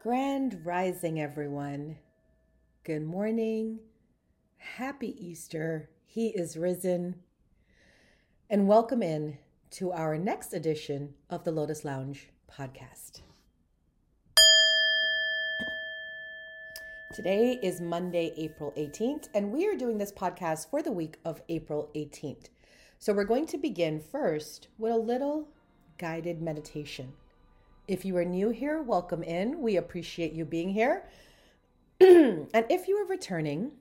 Grand Rising, everyone. Good morning. Happy Easter. He is risen. And welcome in to our next edition of the Lotus Lounge podcast. Today is Monday, April 18th, and we are doing this podcast for the week of April 18th. So we're going to begin first with a little guided meditation. If you are new here, welcome in. We appreciate you being here. and if you are returning,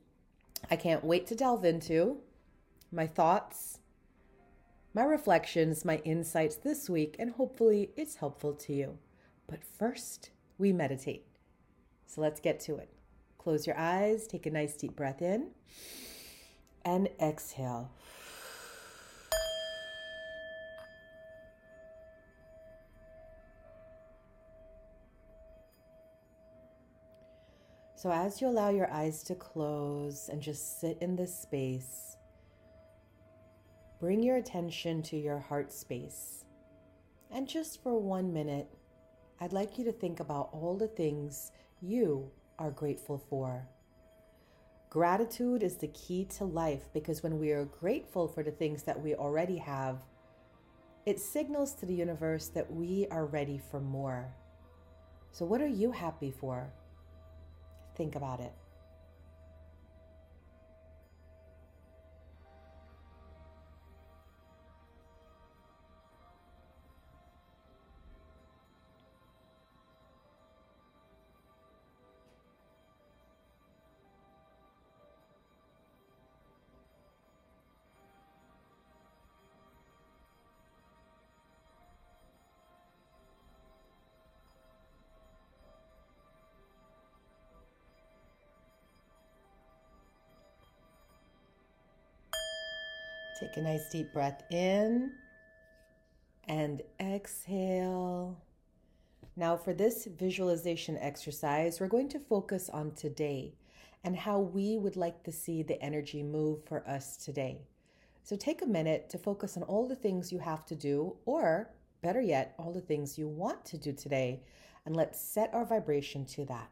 I can't wait to delve into my thoughts, my reflections, my insights this week, and hopefully it's helpful to you. But first, we meditate. So let's get to it. Close your eyes, take a nice deep breath in, and exhale. So, as you allow your eyes to close and just sit in this space, bring your attention to your heart space. And just for one minute, I'd like you to think about all the things you are grateful for. Gratitude is the key to life because when we are grateful for the things that we already have, it signals to the universe that we are ready for more. So, what are you happy for? Think about it. Take a nice deep breath in and exhale. Now, for this visualization exercise, we're going to focus on today and how we would like to see the energy move for us today. So, take a minute to focus on all the things you have to do, or better yet, all the things you want to do today, and let's set our vibration to that.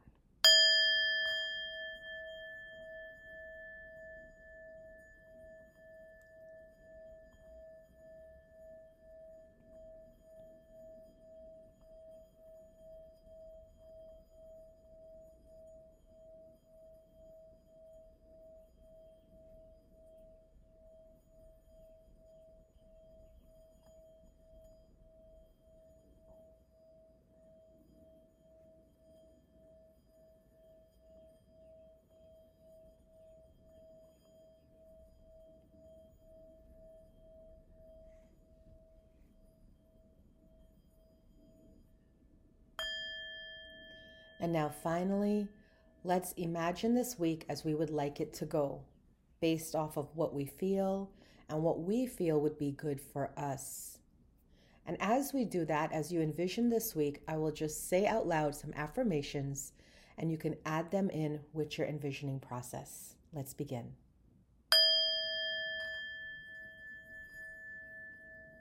And now, finally, let's imagine this week as we would like it to go, based off of what we feel and what we feel would be good for us. And as we do that, as you envision this week, I will just say out loud some affirmations and you can add them in with your envisioning process. Let's begin.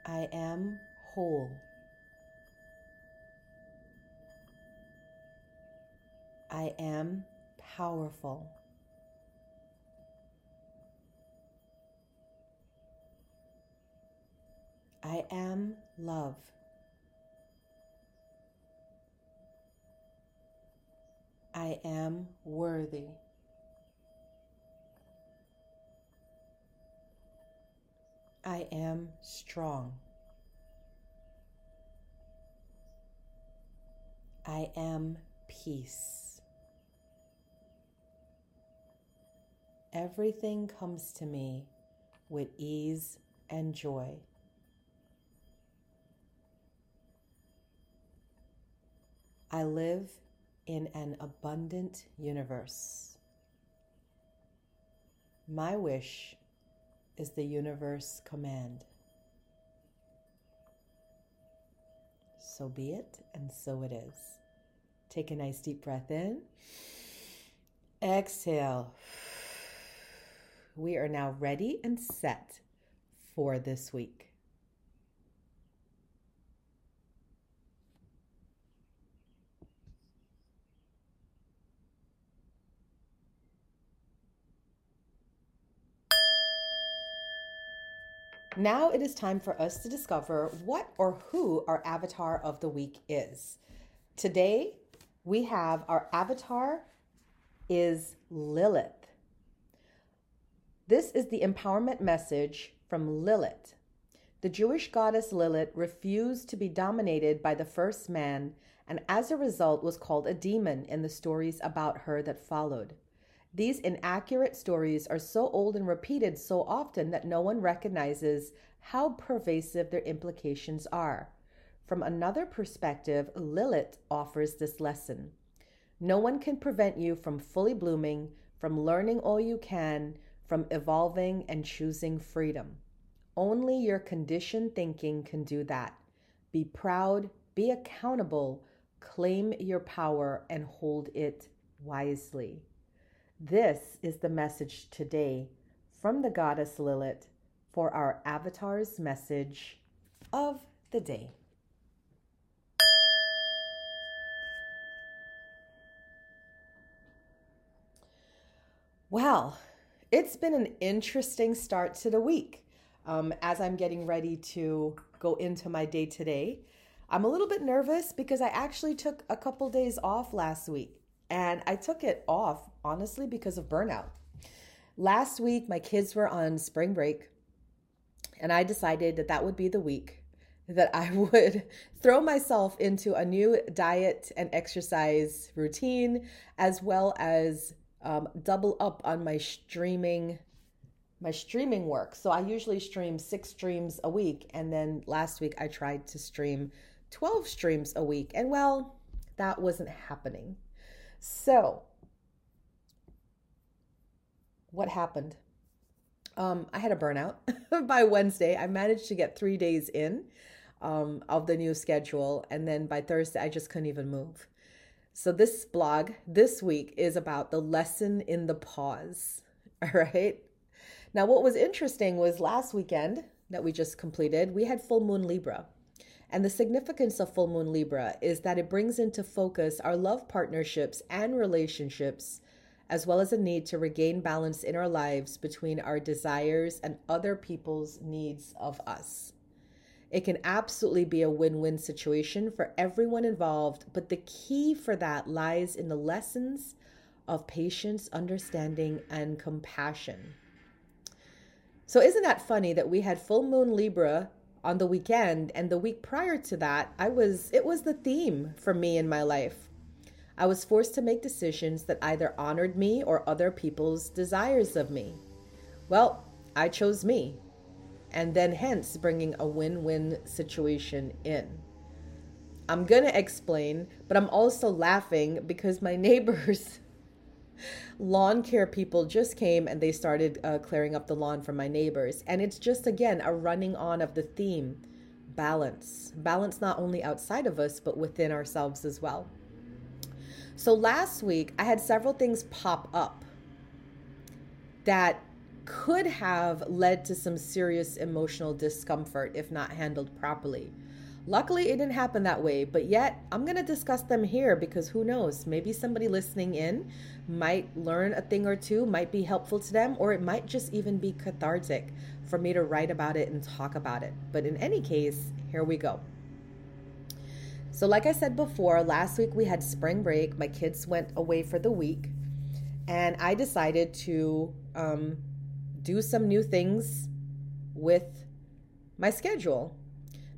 I am whole. I am powerful. I am love. I am worthy. I am strong. I am peace. Everything comes to me with ease and joy. I live in an abundant universe. My wish is the universe command. So be it, and so it is. Take a nice deep breath in. Exhale we are now ready and set for this week. Now it is time for us to discover what or who our avatar of the week is. Today, we have our avatar is Lilith. This is the empowerment message from Lilith. The Jewish goddess Lilith refused to be dominated by the first man and as a result was called a demon in the stories about her that followed. These inaccurate stories are so old and repeated so often that no one recognizes how pervasive their implications are. From another perspective, Lilith offers this lesson. No one can prevent you from fully blooming, from learning all you can, from evolving and choosing freedom. Only your conditioned thinking can do that. Be proud, be accountable, claim your power, and hold it wisely. This is the message today from the goddess Lilith for our avatar's message of the day. Well, it's been an interesting start to the week. Um, as I'm getting ready to go into my day today, I'm a little bit nervous because I actually took a couple days off last week. And I took it off, honestly, because of burnout. Last week, my kids were on spring break, and I decided that that would be the week that I would throw myself into a new diet and exercise routine, as well as um, double up on my streaming my streaming work. So I usually stream six streams a week, and then last week I tried to stream 12 streams a week, and well, that wasn't happening. So, what happened? Um, I had a burnout by Wednesday. I managed to get three days in um, of the new schedule, and then by Thursday, I just couldn't even move. So, this blog this week is about the lesson in the pause. All right. Now, what was interesting was last weekend that we just completed, we had full moon Libra. And the significance of full moon Libra is that it brings into focus our love partnerships and relationships, as well as a need to regain balance in our lives between our desires and other people's needs of us. It can absolutely be a win win situation for everyone involved, but the key for that lies in the lessons of patience, understanding, and compassion. So, isn't that funny that we had full moon Libra on the weekend and the week prior to that i was it was the theme for me in my life. I was forced to make decisions that either honored me or other people's desires of me. Well i chose me and then hence bringing a win-win situation in i'm to explain but i'm also laughing because my neighbors lawn care people just came and they started uh, clearing up the lawn for my neighbors. And it's just, again, a running on of the theme balance. Balance not only outside of us, but within ourselves as well. So last week, I had several things pop up that could have led to some serious emotional discomfort if not handled properly. Luckily, it didn't happen that way, but yet I'm going to discuss them here because who knows? Maybe somebody listening in might learn a thing or two, might be helpful to them, or it might just even be cathartic for me to write about it and talk about it. But in any case, here we go. So, like I said before, last week we had spring break. My kids went away for the week, and I decided to um, do some new things with my schedule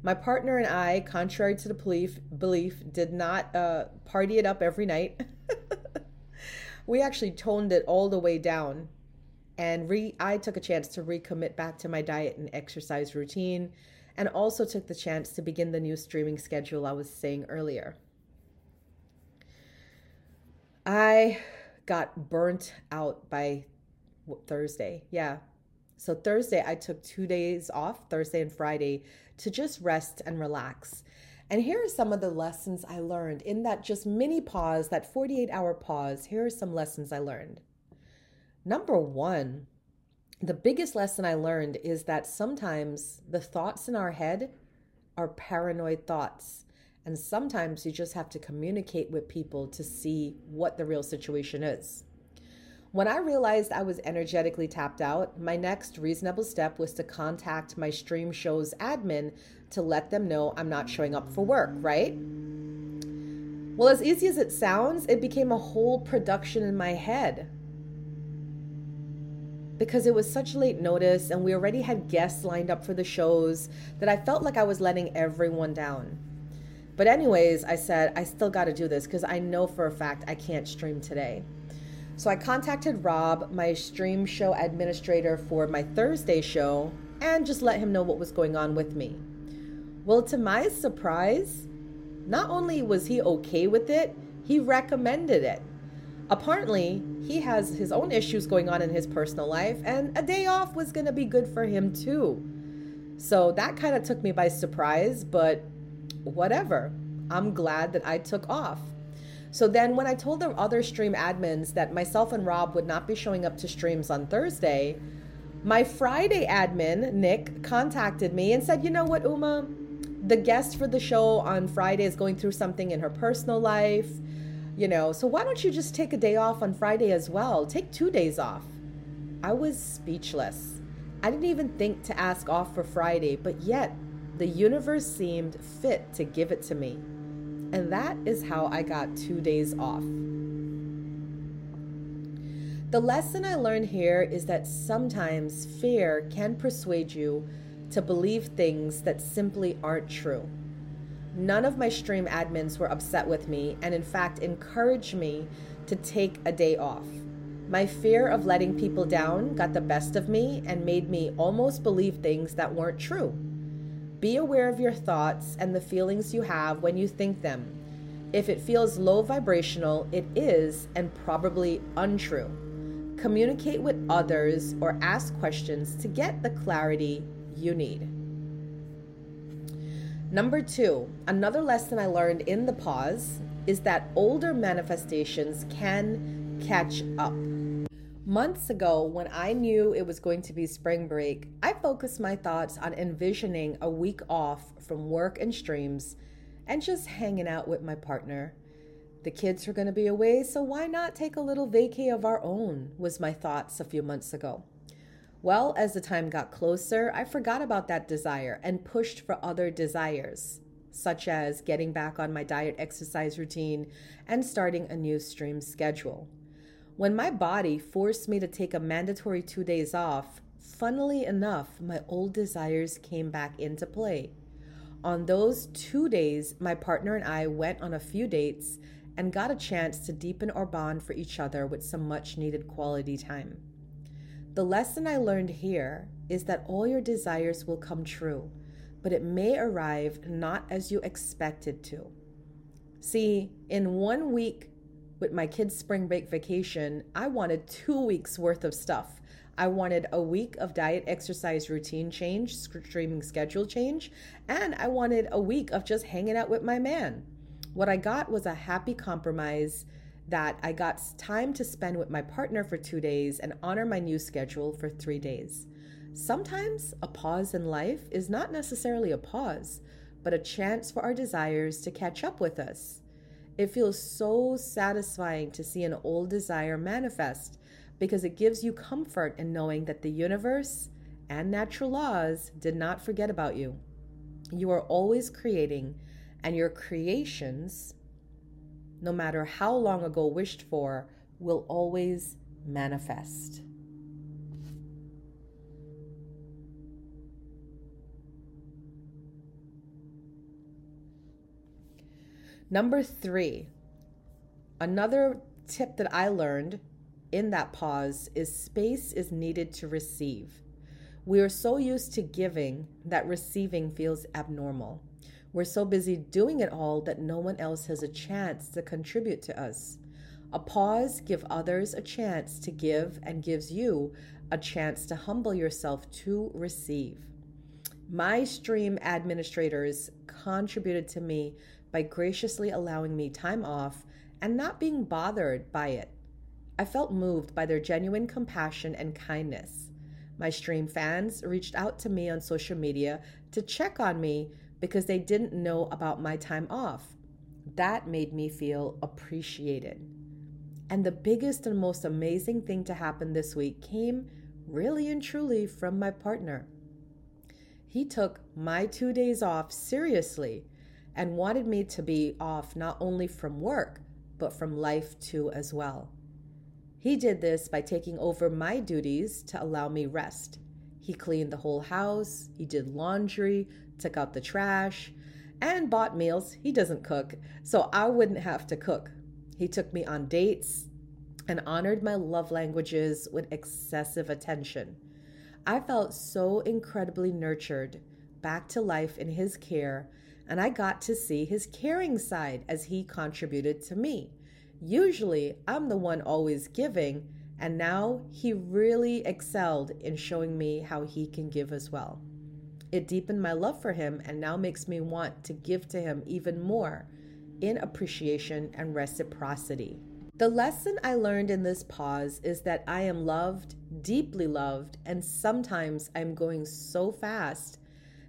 my partner and I, contrary to the belief, belief did not uh, party it up every night. we actually toned it all the way down. And re- I took a chance to recommit back to my diet and exercise routine, and also took the chance to begin the new streaming schedule I was saying earlier. I got burnt out by Thursday. Yeah. So Thursday, I took two days off, Thursday and Friday, to just rest and relax. And here are some of the lessons I learned in that just mini pause, that 48 hour pause. Here are some lessons I learned. Number one, the biggest lesson I learned is that sometimes the thoughts in our head are paranoid thoughts. And sometimes you just have to communicate with people to see what the real situation is. When I realized I was energetically tapped out, my next reasonable step was to contact my stream show's admin to let them know I'm not showing up for work, right? Well, as easy as it sounds, it became a whole production in my head. Because it was such late notice and we already had guests lined up for the shows that I felt like I was letting everyone down. But, anyways, I said, I still got to do this because I know for a fact I can't stream today. So I contacted Rob, my stream show administrator for my Thursday show, and just let him know what was going on with me. Well, to my surprise, not only was he okay with it, he recommended it. Apparently, he has his own issues going on in his personal life, and a day off was going to be good for him too. So that kind of took me by surprise, but whatever. I'm glad that I took off. So then, when I told the other stream admins that myself and Rob would not be showing up to streams on Thursday, my Friday admin, Nick, contacted me and said, You know what, Uma? The guest for the show on Friday is going through something in her personal life, you know, so why don't you just take a day off on Friday as well? Take two days off. I was speechless. I didn't even think to ask off for Friday, but yet the universe seemed fit to give it to me. And that is how I got two days off. The lesson I learned here is that sometimes fear can persuade you to believe things that simply aren't true. None of my stream admins were upset with me and, in fact, encouraged me to take a day off. My fear of letting people down got the best of me and made me almost believe things that weren't true. Be aware of your thoughts and the feelings you have when you think them. If it feels low vibrational, it is and probably untrue. Communicate with others or ask questions to get the clarity you need. Number two, another lesson I learned in the pause is that older manifestations can catch up. Months ago, when I knew it was going to be spring break, I focused my thoughts on envisioning a week off from work and streams and just hanging out with my partner. The kids are going to be away, so why not take a little vacay of our own? was my thoughts a few months ago. Well, as the time got closer, I forgot about that desire and pushed for other desires, such as getting back on my diet exercise routine and starting a new stream schedule. When my body forced me to take a mandatory two days off, funnily enough, my old desires came back into play. On those two days, my partner and I went on a few dates and got a chance to deepen our bond for each other with some much needed quality time. The lesson I learned here is that all your desires will come true, but it may arrive not as you expected to. See, in one week, with my kids' spring break vacation, I wanted two weeks worth of stuff. I wanted a week of diet exercise routine change, streaming schedule change, and I wanted a week of just hanging out with my man. What I got was a happy compromise that I got time to spend with my partner for two days and honor my new schedule for three days. Sometimes a pause in life is not necessarily a pause, but a chance for our desires to catch up with us. It feels so satisfying to see an old desire manifest because it gives you comfort in knowing that the universe and natural laws did not forget about you. You are always creating, and your creations, no matter how long ago wished for, will always manifest. Number three, another tip that I learned in that pause is space is needed to receive. We are so used to giving that receiving feels abnormal. We're so busy doing it all that no one else has a chance to contribute to us. A pause gives others a chance to give and gives you a chance to humble yourself to receive. My stream administrators contributed to me by graciously allowing me time off and not being bothered by it. I felt moved by their genuine compassion and kindness. My stream fans reached out to me on social media to check on me because they didn't know about my time off. That made me feel appreciated. And the biggest and most amazing thing to happen this week came really and truly from my partner. He took my two days off seriously and wanted me to be off not only from work, but from life too as well. He did this by taking over my duties to allow me rest. He cleaned the whole house, he did laundry, took out the trash, and bought meals. He doesn't cook, so I wouldn't have to cook. He took me on dates and honored my love languages with excessive attention. I felt so incredibly nurtured, back to life in his care, and I got to see his caring side as he contributed to me. Usually, I'm the one always giving, and now he really excelled in showing me how he can give as well. It deepened my love for him and now makes me want to give to him even more in appreciation and reciprocity. The lesson I learned in this pause is that I am loved, deeply loved, and sometimes I'm going so fast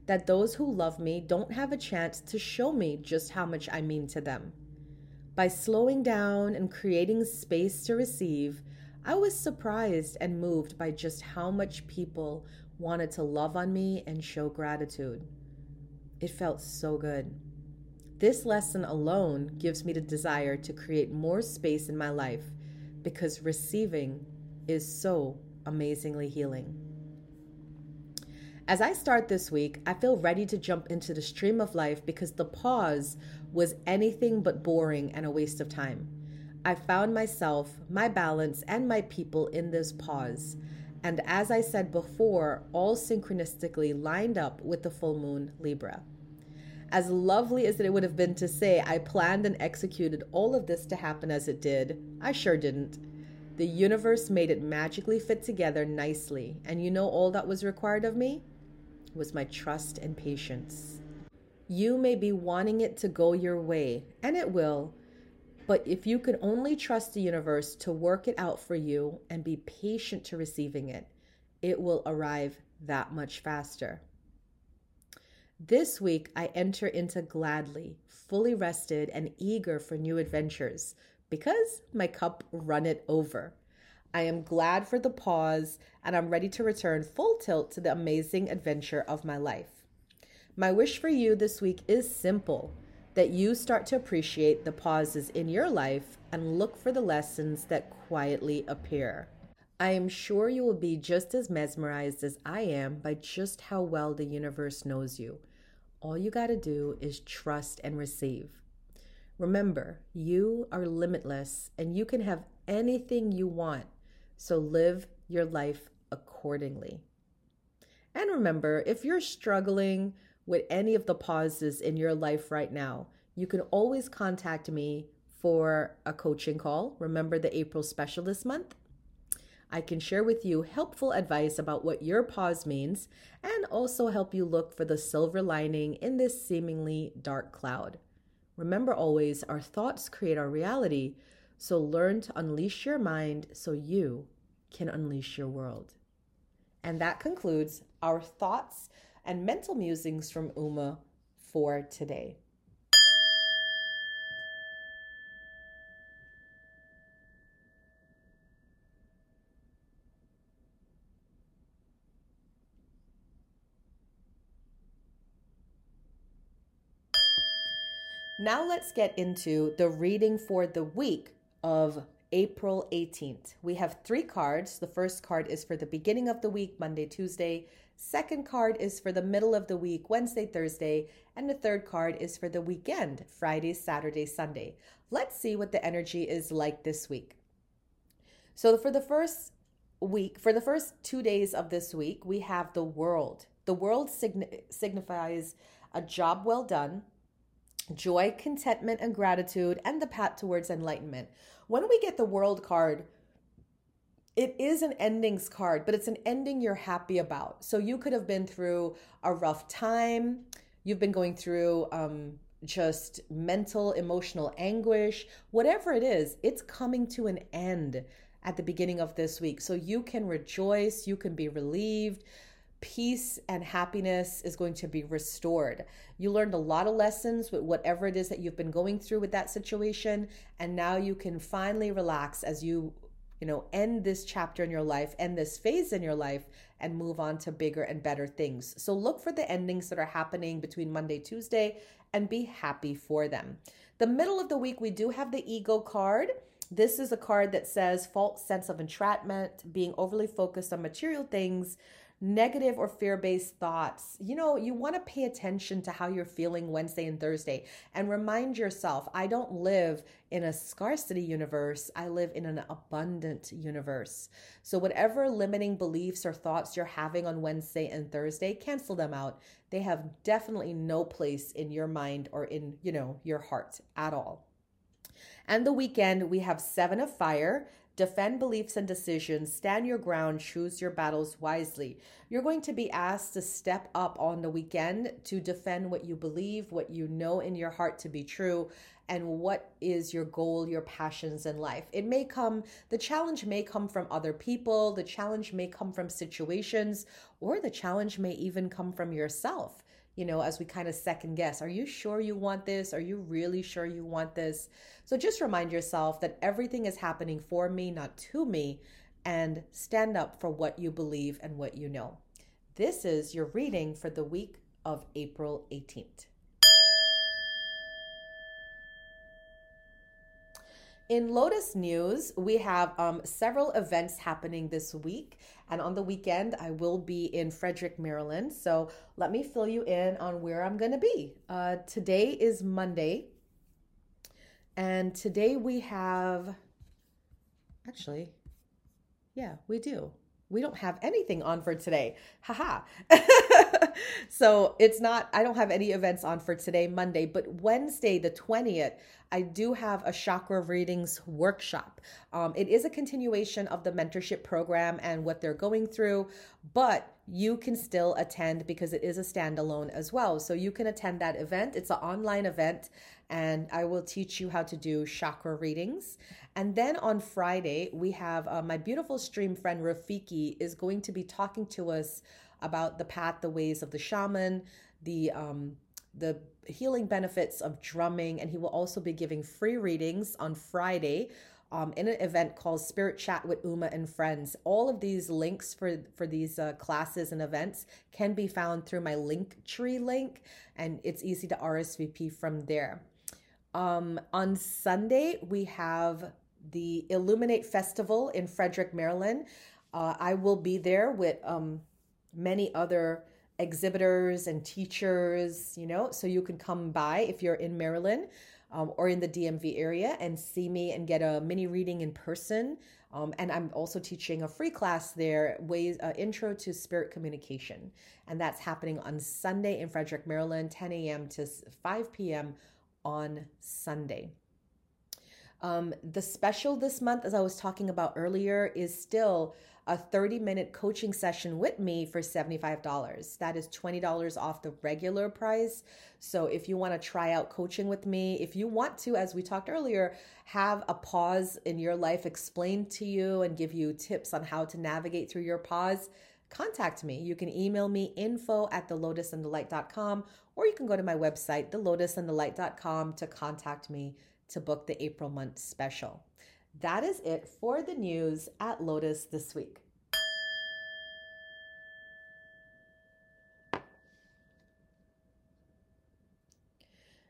that those who love me don't have a chance to show me just how much I mean to them. By slowing down and creating space to receive, I was surprised and moved by just how much people wanted to love on me and show gratitude. It felt so good. This lesson alone gives me the desire to create more space in my life because receiving is so amazingly healing. As I start this week, I feel ready to jump into the stream of life because the pause was anything but boring and a waste of time. I found myself, my balance, and my people in this pause. And as I said before, all synchronistically lined up with the full moon Libra. As lovely as it would have been to say, I planned and executed all of this to happen as it did, I sure didn't. The universe made it magically fit together nicely, and you know all that was required of me? Was my trust and patience. You may be wanting it to go your way, and it will, but if you could only trust the universe to work it out for you and be patient to receiving it, it will arrive that much faster. This week, I enter into gladly, fully rested, and eager for new adventures because my cup runneth over. I am glad for the pause and I'm ready to return full tilt to the amazing adventure of my life. My wish for you this week is simple that you start to appreciate the pauses in your life and look for the lessons that quietly appear. I am sure you will be just as mesmerized as I am by just how well the universe knows you. All you got to do is trust and receive. Remember, you are limitless and you can have anything you want. So live your life accordingly. And remember, if you're struggling with any of the pauses in your life right now, you can always contact me for a coaching call. Remember the April special this month? I can share with you helpful advice about what your pause means and also help you look for the silver lining in this seemingly dark cloud. Remember always, our thoughts create our reality, so learn to unleash your mind so you can unleash your world. And that concludes our thoughts and mental musings from Uma for today. Now let's get into the reading for the week of April 18th. We have three cards. The first card is for the beginning of the week, Monday, Tuesday. Second card is for the middle of the week, Wednesday, Thursday. And the third card is for the weekend, Friday, Saturday, Sunday. Let's see what the energy is like this week. So, for the first week, for the first two days of this week, we have the world. The world sign- signifies a job well done joy, contentment, and gratitude, and the path towards enlightenment. When we get the world card, it is an endings card, but it's an ending you're happy about. So you could have been through a rough time, you've been going through um, just mental, emotional anguish, whatever it is, it's coming to an end at the beginning of this week. So you can rejoice, you can be relieved peace and happiness is going to be restored. You learned a lot of lessons with whatever it is that you've been going through with that situation. And now you can finally relax as you, you know, end this chapter in your life, end this phase in your life, and move on to bigger and better things. So look for the endings that are happening between Monday, Tuesday, and be happy for them. The middle of the week, we do have the ego card. This is a card that says false sense of entrapment, being overly focused on material things, negative or fear based thoughts. You know, you want to pay attention to how you're feeling Wednesday and Thursday and remind yourself I don't live in a scarcity universe, I live in an abundant universe. So, whatever limiting beliefs or thoughts you're having on Wednesday and Thursday, cancel them out. They have definitely no place in your mind or in, you know, your heart at all. And the weekend, we have Seven of Fire defend beliefs and decisions, stand your ground, choose your battles wisely. You're going to be asked to step up on the weekend to defend what you believe, what you know in your heart to be true, and what is your goal, your passions in life. It may come, the challenge may come from other people, the challenge may come from situations, or the challenge may even come from yourself you know, as we kind of second guess. Are you sure you want this? Are you really sure you want this? So just remind yourself that everything is happening for me, not to me, and stand up for what you believe and what you know. This is your reading for the week of April 18th. In Lotus News, we have um, several events happening this week. And on the weekend, I will be in Frederick, Maryland. So let me fill you in on where I'm going to be. Uh, today is Monday. And today we have, actually, yeah, we do. We don't have anything on for today. Haha. so it's not, I don't have any events on for today, Monday, but Wednesday, the 20th, I do have a chakra readings workshop. Um, it is a continuation of the mentorship program and what they're going through, but you can still attend because it is a standalone as well. So you can attend that event. It's an online event, and I will teach you how to do chakra readings. And then on Friday, we have uh, my beautiful stream friend Rafiki is going to be talking to us about the path, the ways of the shaman, the um, the healing benefits of drumming, and he will also be giving free readings on Friday um, in an event called Spirit Chat with Uma and Friends. All of these links for for these uh, classes and events can be found through my link tree link, and it's easy to RSVP from there. Um, on Sunday, we have the Illuminate Festival in Frederick, Maryland. Uh, I will be there with um, many other exhibitors and teachers, you know, so you can come by if you're in Maryland um, or in the DMV area and see me and get a mini reading in person. Um, and I'm also teaching a free class there, ways uh, intro to spirit communication, and that's happening on Sunday in Frederick, Maryland, 10 a.m. to 5 p.m. on Sunday. Um, the special this month, as I was talking about earlier, is still a 30 minute coaching session with me for $75. That is $20 off the regular price. So if you want to try out coaching with me, if you want to, as we talked earlier, have a pause in your life explained to you and give you tips on how to navigate through your pause, contact me. You can email me info at thelotusandthelight.com or you can go to my website, thelotusandthelight.com to contact me to book the April month special. That is it for the news at Lotus this week.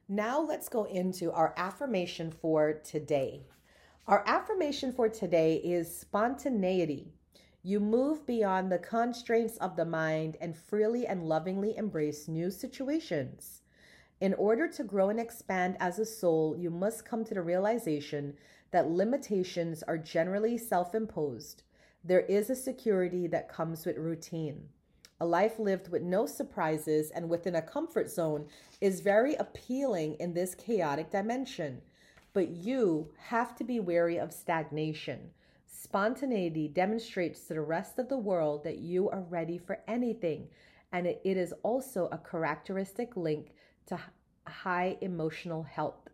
Now let's go into our affirmation for today. Our affirmation for today is spontaneity. You move beyond the constraints of the mind and freely and lovingly embrace new situations. In order to grow and expand as a soul, you must come to the realization that limitations are generally self imposed. There is a security that comes with routine. A life lived with no surprises and within a comfort zone is very appealing in this chaotic dimension. But you have to be wary of stagnation. Spontaneity demonstrates to the rest of the world that you are ready for anything, and it is also a characteristic link to high emotional health.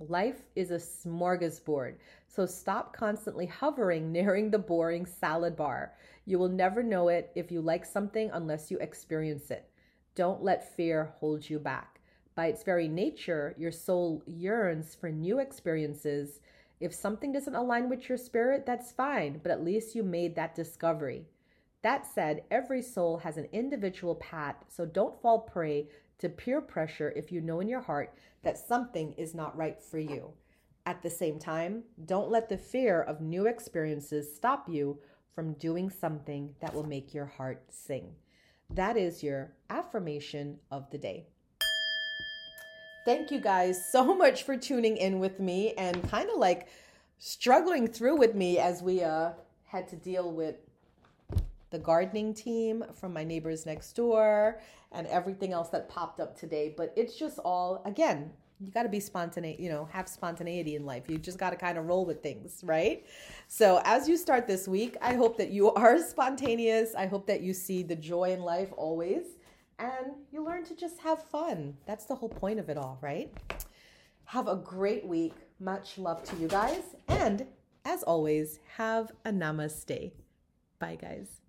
Life is a smorgasbord, so stop constantly hovering nearing the boring salad bar. You will never know it if you like something unless you experience it. Don't let fear hold you back. By its very nature, your soul yearns for new experiences. If something doesn't align with your spirit, that's fine, but at least you made that discovery. That said, every soul has an individual path, so don't fall prey to peer pressure if you know in your heart that something is not right for you. At the same time, don't let the fear of new experiences stop you from doing something that will make your heart sing. That is your affirmation of the day. Thank you guys so much for tuning in with me and kind of like struggling through with me as we uh, had to deal with the gardening team from my neighbors next door and everything else that popped up today. But it's just all, again, you got to be spontaneous, you know, have spontaneity in life. You just got to kind of roll with things, right? So, as you start this week, I hope that you are spontaneous. I hope that you see the joy in life always and you learn to just have fun. That's the whole point of it all, right? Have a great week. Much love to you guys. And as always, have a namaste. Bye, guys.